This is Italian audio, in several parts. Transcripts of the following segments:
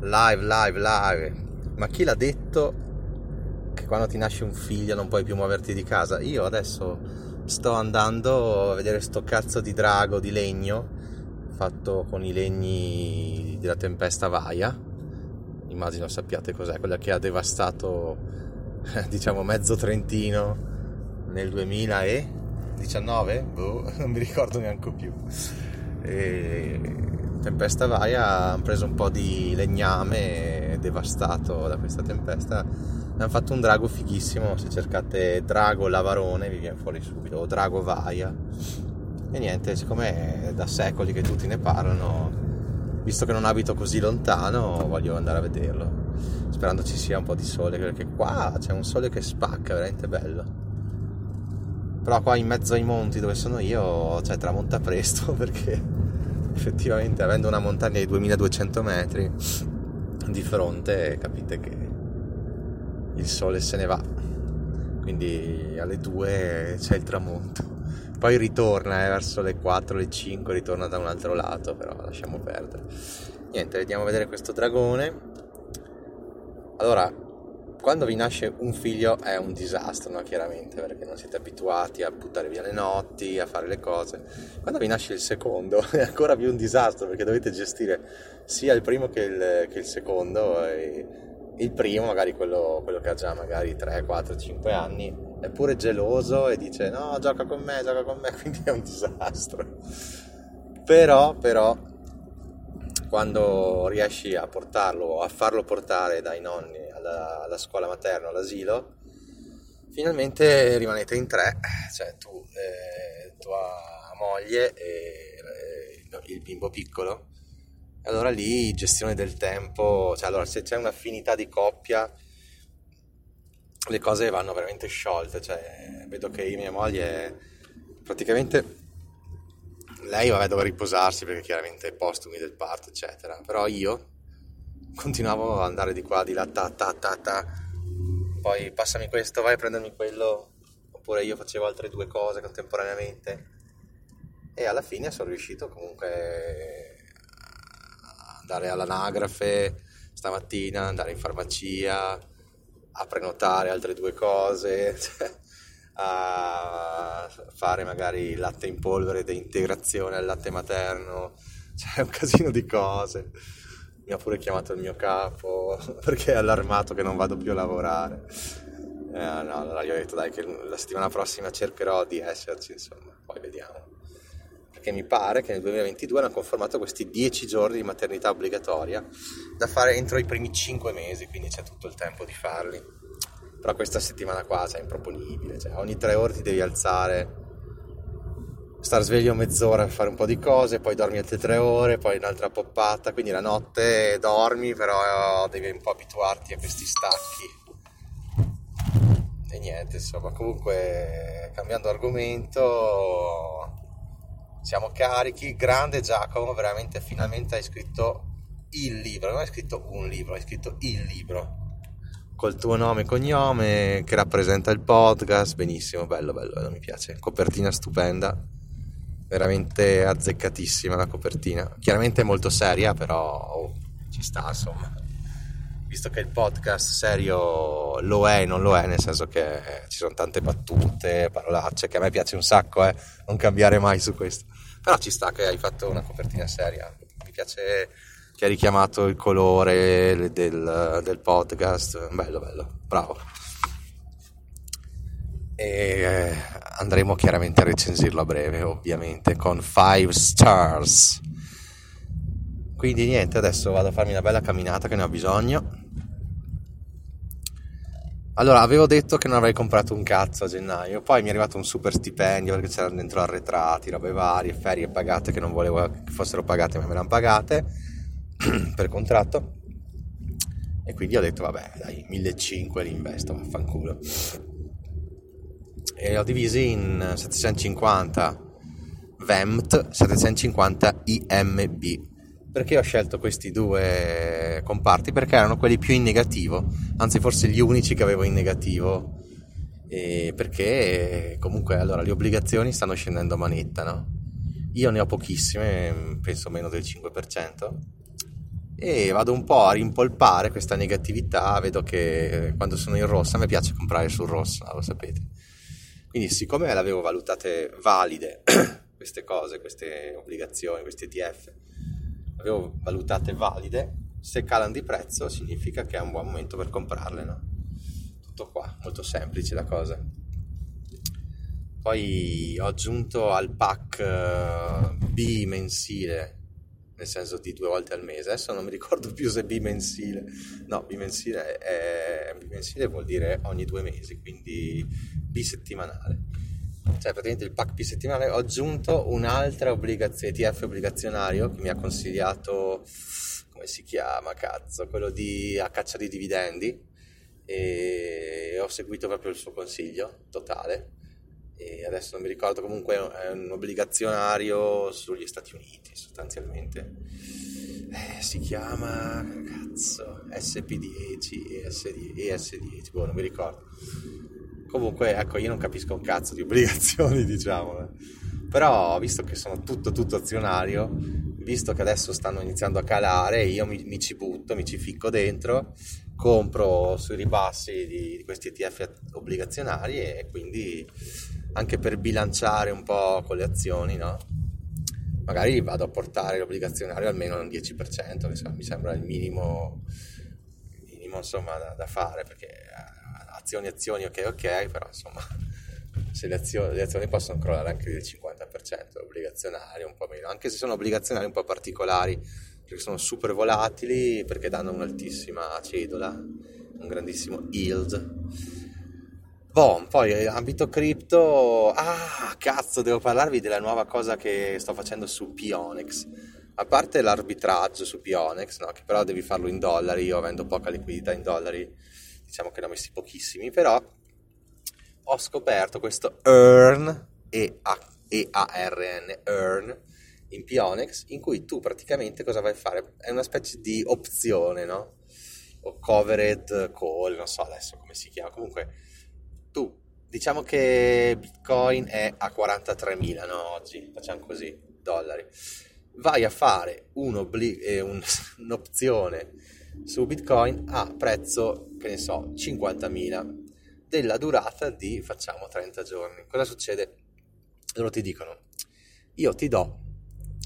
Live, live, live. Ma chi l'ha detto che quando ti nasce un figlio non puoi più muoverti di casa? Io adesso sto andando a vedere sto cazzo di drago di legno fatto con i legni della tempesta Vaia. Immagino sappiate cos'è, quella che ha devastato diciamo mezzo Trentino nel 2019? Boh, non mi ricordo neanche più. E tempesta Vaia hanno preso un po' di legname devastato da questa tempesta. Hanno fatto un drago fighissimo se cercate drago lavarone vi viene fuori subito o drago Vaia. E niente siccome è da secoli che tutti ne parlano visto che non abito così lontano voglio andare a vederlo sperando ci sia un po' di sole perché qua c'è un sole che spacca veramente bello. Però qua in mezzo ai monti dove sono io cioè tramonta presto perché effettivamente avendo una montagna di 2200 metri di fronte capite che il sole se ne va. Quindi alle 2 c'è il tramonto. Poi ritorna eh, verso le 4 le 5 ritorna da un altro lato però lasciamo perdere. Niente vediamo a vedere questo dragone. Allora quando vi nasce un figlio è un disastro, no? chiaramente, perché non siete abituati a buttare via le notti, a fare le cose. Quando vi nasce il secondo è ancora più un disastro, perché dovete gestire sia il primo che il, che il secondo. il primo, magari quello, quello, che ha già magari 3, 4, 5 anni, è pure geloso e dice no, gioca con me, gioca con me, quindi è un disastro. Però, però, quando riesci a portarlo a farlo portare dai nonni alla, alla scuola materna, all'asilo, finalmente rimanete in tre, cioè tu, eh, tua moglie e eh, il bimbo piccolo. Allora lì gestione del tempo, cioè allora se c'è un'affinità di coppia, le cose vanno veramente sciolte, cioè vedo che mia moglie praticamente lei vabbè doveva riposarsi perché chiaramente postumi del parto eccetera, però io continuavo ad andare di qua, di là, ta ta ta ta. Poi passami questo, vai a prendermi quello. Oppure io facevo altre due cose contemporaneamente. E alla fine sono riuscito comunque a andare all'anagrafe stamattina, andare in farmacia, a prenotare altre due cose, a fare magari latte in polvere integrazione al latte materno, cioè un casino di cose mi ha pure chiamato il mio capo perché è allarmato che non vado più a lavorare. Eh, no, allora gli ho detto dai che la settimana prossima cercherò di esserci, insomma, poi vediamo. Perché mi pare che nel 2022 hanno conformato questi 10 giorni di maternità obbligatoria da fare entro i primi 5 mesi, quindi c'è tutto il tempo di farli. Però questa settimana qua cioè, è improponibile, cioè, ogni 3 ore ti devi alzare star sveglio mezz'ora per fare un po' di cose, poi dormi altre tre ore, poi un'altra poppata, quindi la notte dormi, però devi un po' abituarti a questi stacchi. E niente, insomma, comunque cambiando argomento, siamo carichi, grande Giacomo, veramente finalmente hai scritto il libro, non hai scritto un libro, hai scritto il libro. Col tuo nome e cognome che rappresenta il podcast, benissimo, bello, bello, bello, mi piace, copertina stupenda veramente azzeccatissima la copertina. Chiaramente molto seria, però oh, ci sta insomma. Visto che il podcast serio lo è e non lo è, nel senso che ci sono tante battute, parolacce, che a me piace un sacco, eh, non cambiare mai su questo. Però ci sta che hai fatto una copertina seria. Mi piace che hai richiamato il colore del, del podcast. Bello, bello, bravo e eh, andremo chiaramente a recensirlo a breve ovviamente con 5 stars. Quindi niente adesso vado a farmi una bella camminata che ne ho bisogno. Allora avevo detto che non avrei comprato un cazzo a gennaio poi mi è arrivato un super stipendio perché c'erano dentro arretrati robe varie ferie pagate che non volevo che fossero pagate ma me le hanno pagate per contratto. E quindi ho detto vabbè dai 1500 li investo vaffanculo e li ho divisi in 750 VEMT, 750 IMB. Perché ho scelto questi due comparti? Perché erano quelli più in negativo, anzi forse gli unici che avevo in negativo. E perché comunque allora le obbligazioni stanno scendendo a manetta, no? Io ne ho pochissime, penso meno del 5%, e vado un po' a rimpolpare questa negatività, vedo che quando sono in rossa mi piace comprare sul rosso, lo sapete. Quindi siccome le avevo valutate valide queste cose, queste obbligazioni, questi ETF, avevo valutate valide, se calano di prezzo significa che è un buon momento per comprarle, no? Tutto qua, molto semplice la cosa. Poi ho aggiunto al pack B mensile, nel senso di due volte al mese. Adesso non mi ricordo più se bimensile. No, bimensile, è, bimensile vuol dire ogni due mesi, quindi bisettimanale. Cioè, praticamente il pack bisettimanale ho aggiunto un'altra obbligazione, ETF obbligazionario che mi ha consigliato, come si chiama, cazzo, quello di a caccia di dividendi e ho seguito proprio il suo consiglio totale e adesso non mi ricordo comunque è un obbligazionario sugli Stati Uniti sostanzialmente eh, si chiama cazzo SP10 ES10, ES10 boh, non mi ricordo comunque ecco io non capisco un cazzo di obbligazioni diciamo eh. però visto che sono tutto tutto azionario visto che adesso stanno iniziando a calare io mi, mi ci butto mi ci ficco dentro compro sui ribassi di, di questi ETF obbligazionari e quindi anche per bilanciare un po' con le azioni, no? Magari vado a portare l'obbligazionario almeno al 10%, che mi sembra il minimo, minimo insomma, da, da, fare, perché azioni, azioni, ok, ok, però insomma, se le azioni, le azioni possono crollare anche del 50%, l'obbligazionario un po' meno, anche se sono obbligazionari un po' particolari, perché sono super volatili, perché danno un'altissima cedola, un grandissimo yield Boh, poi eh, ambito cripto, ah cazzo, devo parlarvi della nuova cosa che sto facendo su Pionex. A parte l'arbitraggio su Pionex, no, che però devi farlo in dollari, io avendo poca liquidità in dollari, diciamo che ne ho messi pochissimi, però ho scoperto questo Earn, E-A-R-N, Earn, in Pionex, in cui tu praticamente cosa vai a fare? È una specie di opzione, no? O covered call, non so adesso come si chiama, comunque tu diciamo che Bitcoin è a 43.000 no? oggi, facciamo così, dollari. Vai a fare un obbli- eh, un, un'opzione su Bitcoin a prezzo, che ne so, 50.000 della durata di facciamo 30 giorni. Cosa succede? Loro ti dicono, io ti do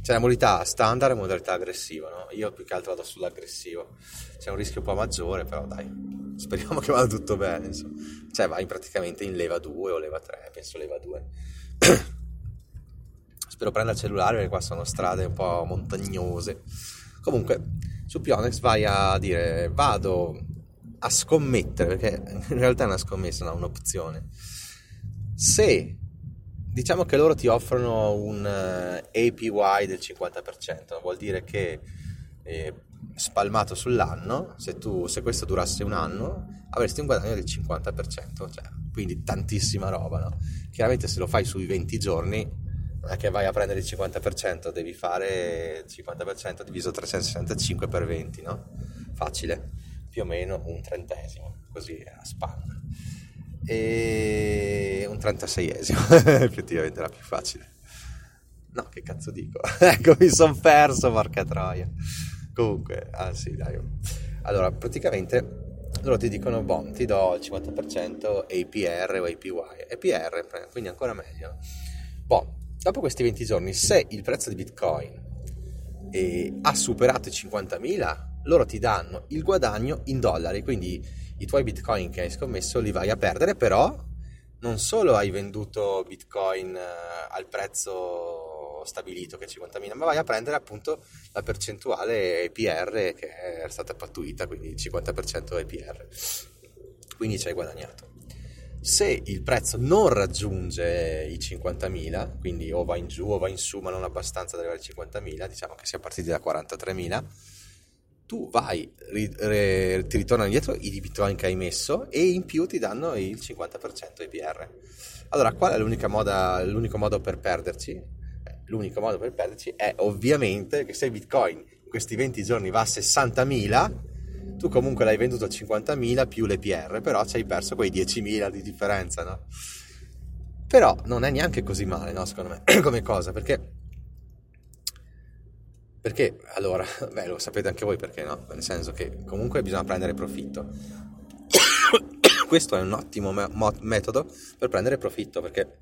c'è la modalità standard e modalità aggressiva, no? Io più che altro vado sull'aggressivo. C'è un rischio un po' maggiore, però dai, speriamo che vada tutto bene, insomma. Cioè vai praticamente in leva 2 o leva 3, penso leva 2. Spero prenda il cellulare perché qua sono strade un po' montagnose. Comunque, su Pionex vai a dire vado a scommettere, perché in realtà è una scommessa, no, un'opzione. Se diciamo che loro ti offrono un eh, APY del 50%, vuol dire che eh, spalmato sull'anno, se, tu, se questo durasse un anno, avresti un guadagno del 50%, cioè, quindi tantissima roba, no? Chiaramente se lo fai sui 20 giorni, non è che vai a prendere il 50%, devi fare il 50% diviso 365 per 20, no? Facile, più o meno un trentesimo, così a spanna e un 36esimo, effettivamente era più facile. No, che cazzo dico? ecco, mi sono perso, porca troia. Comunque, ah sì, dai. Allora, praticamente loro ti dicono, boh, ti do il 50% APR o APY. APR, quindi ancora meglio. Boh, dopo questi 20 giorni, se il prezzo di Bitcoin eh, ha superato i 50.000, loro ti danno il guadagno in dollari, quindi i tuoi bitcoin che hai scommesso li vai a perdere, però non solo hai venduto bitcoin eh, al prezzo stabilito che è 50.000, ma vai a prendere appunto la percentuale EPR che è stata pattuita, quindi il 50% EPR. Quindi ci hai guadagnato. Se il prezzo non raggiunge i 50.000, quindi o va in giù o va in su, ma non abbastanza da arrivare ai 50.000, diciamo che sia partiti da 43.000, tu vai, ri, re, ti ritornano indietro i bitcoin che hai messo e in più ti danno il 50% IPR. Allora, qual è moda, l'unico modo per perderci? L'unico modo per perderci è ovviamente che se il bitcoin in questi 20 giorni va a 60.000, tu comunque l'hai venduto a 50.000 più l'EPR, però ci hai perso quei 10.000 di differenza, no? Però non è neanche così male, no, secondo me, come cosa, perché Perché allora, beh, lo sapete anche voi perché no? Nel senso che comunque bisogna prendere profitto. Questo è un ottimo me- metodo per prendere profitto perché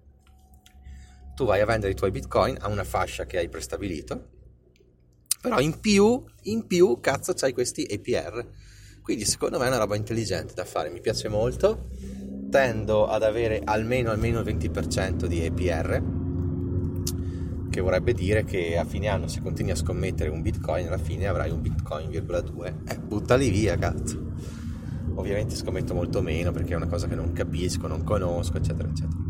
tu vai a vendere i tuoi bitcoin a una fascia che hai prestabilito, però in più, in più, cazzo, c'hai questi APR. Quindi secondo me è una roba intelligente da fare, mi piace molto. Tendo ad avere almeno, almeno il 20% di APR, che vorrebbe dire che a fine anno se continui a scommettere un bitcoin, alla fine avrai un bitcoin,2. Eh, buttali via, cazzo. Ovviamente scommetto molto meno perché è una cosa che non capisco, non conosco, eccetera, eccetera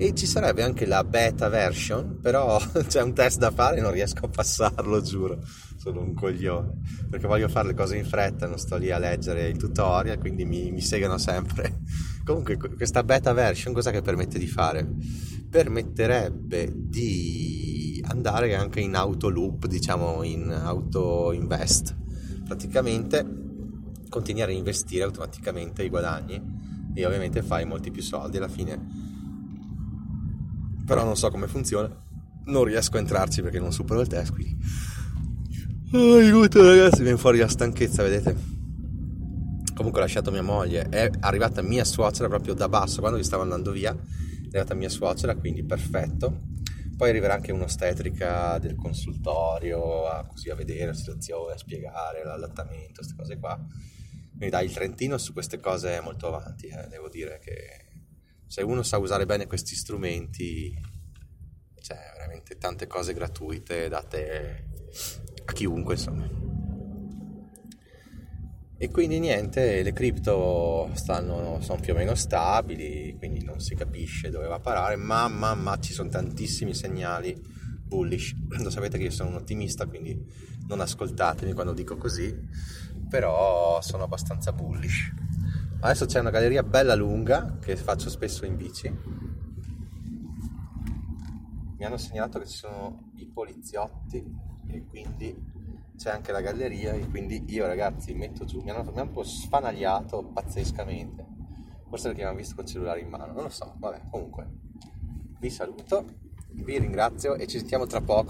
e ci sarebbe anche la beta version, però c'è un test da fare e non riesco a passarlo, giuro, sono un coglione, perché voglio fare le cose in fretta, non sto lì a leggere il tutorial, quindi mi, mi seguono sempre. Comunque questa beta version cosa che permette di fare? Permetterebbe di andare anche in auto loop, diciamo in auto invest, praticamente continuare a investire automaticamente i guadagni e ovviamente fai molti più soldi alla fine però non so come funziona. Non riesco a entrarci perché non supero il test, quindi... Aiuto ragazzi, viene fuori la stanchezza, vedete? Comunque ho lasciato mia moglie, è arrivata mia suocera proprio da basso, quando gli stavo andando via, è arrivata mia suocera, quindi perfetto. Poi arriverà anche un'ostetrica del consultorio a, così a vedere la situazione, a spiegare l'allattamento, queste cose qua. Quindi dai, il Trentino su queste cose è molto avanti, eh, devo dire che se uno sa usare bene questi strumenti, c'è veramente tante cose gratuite date a chiunque, insomma. E quindi niente, le cripto stanno, sono più o meno stabili, quindi non si capisce dove va a parare, ma, ma, ma ci sono tantissimi segnali bullish. Lo sapete che io sono un ottimista, quindi non ascoltatemi quando dico così, però sono abbastanza bullish. Adesso c'è una galleria bella lunga che faccio spesso in bici. Mi hanno segnalato che ci sono i poliziotti e quindi c'è anche la galleria e quindi io ragazzi metto giù, mi hanno, mi hanno un po' sfanagliato pazzescamente. Forse perché mi hanno visto col cellulare in mano, non lo so, vabbè, comunque. Vi saluto, vi ringrazio e ci sentiamo tra poco.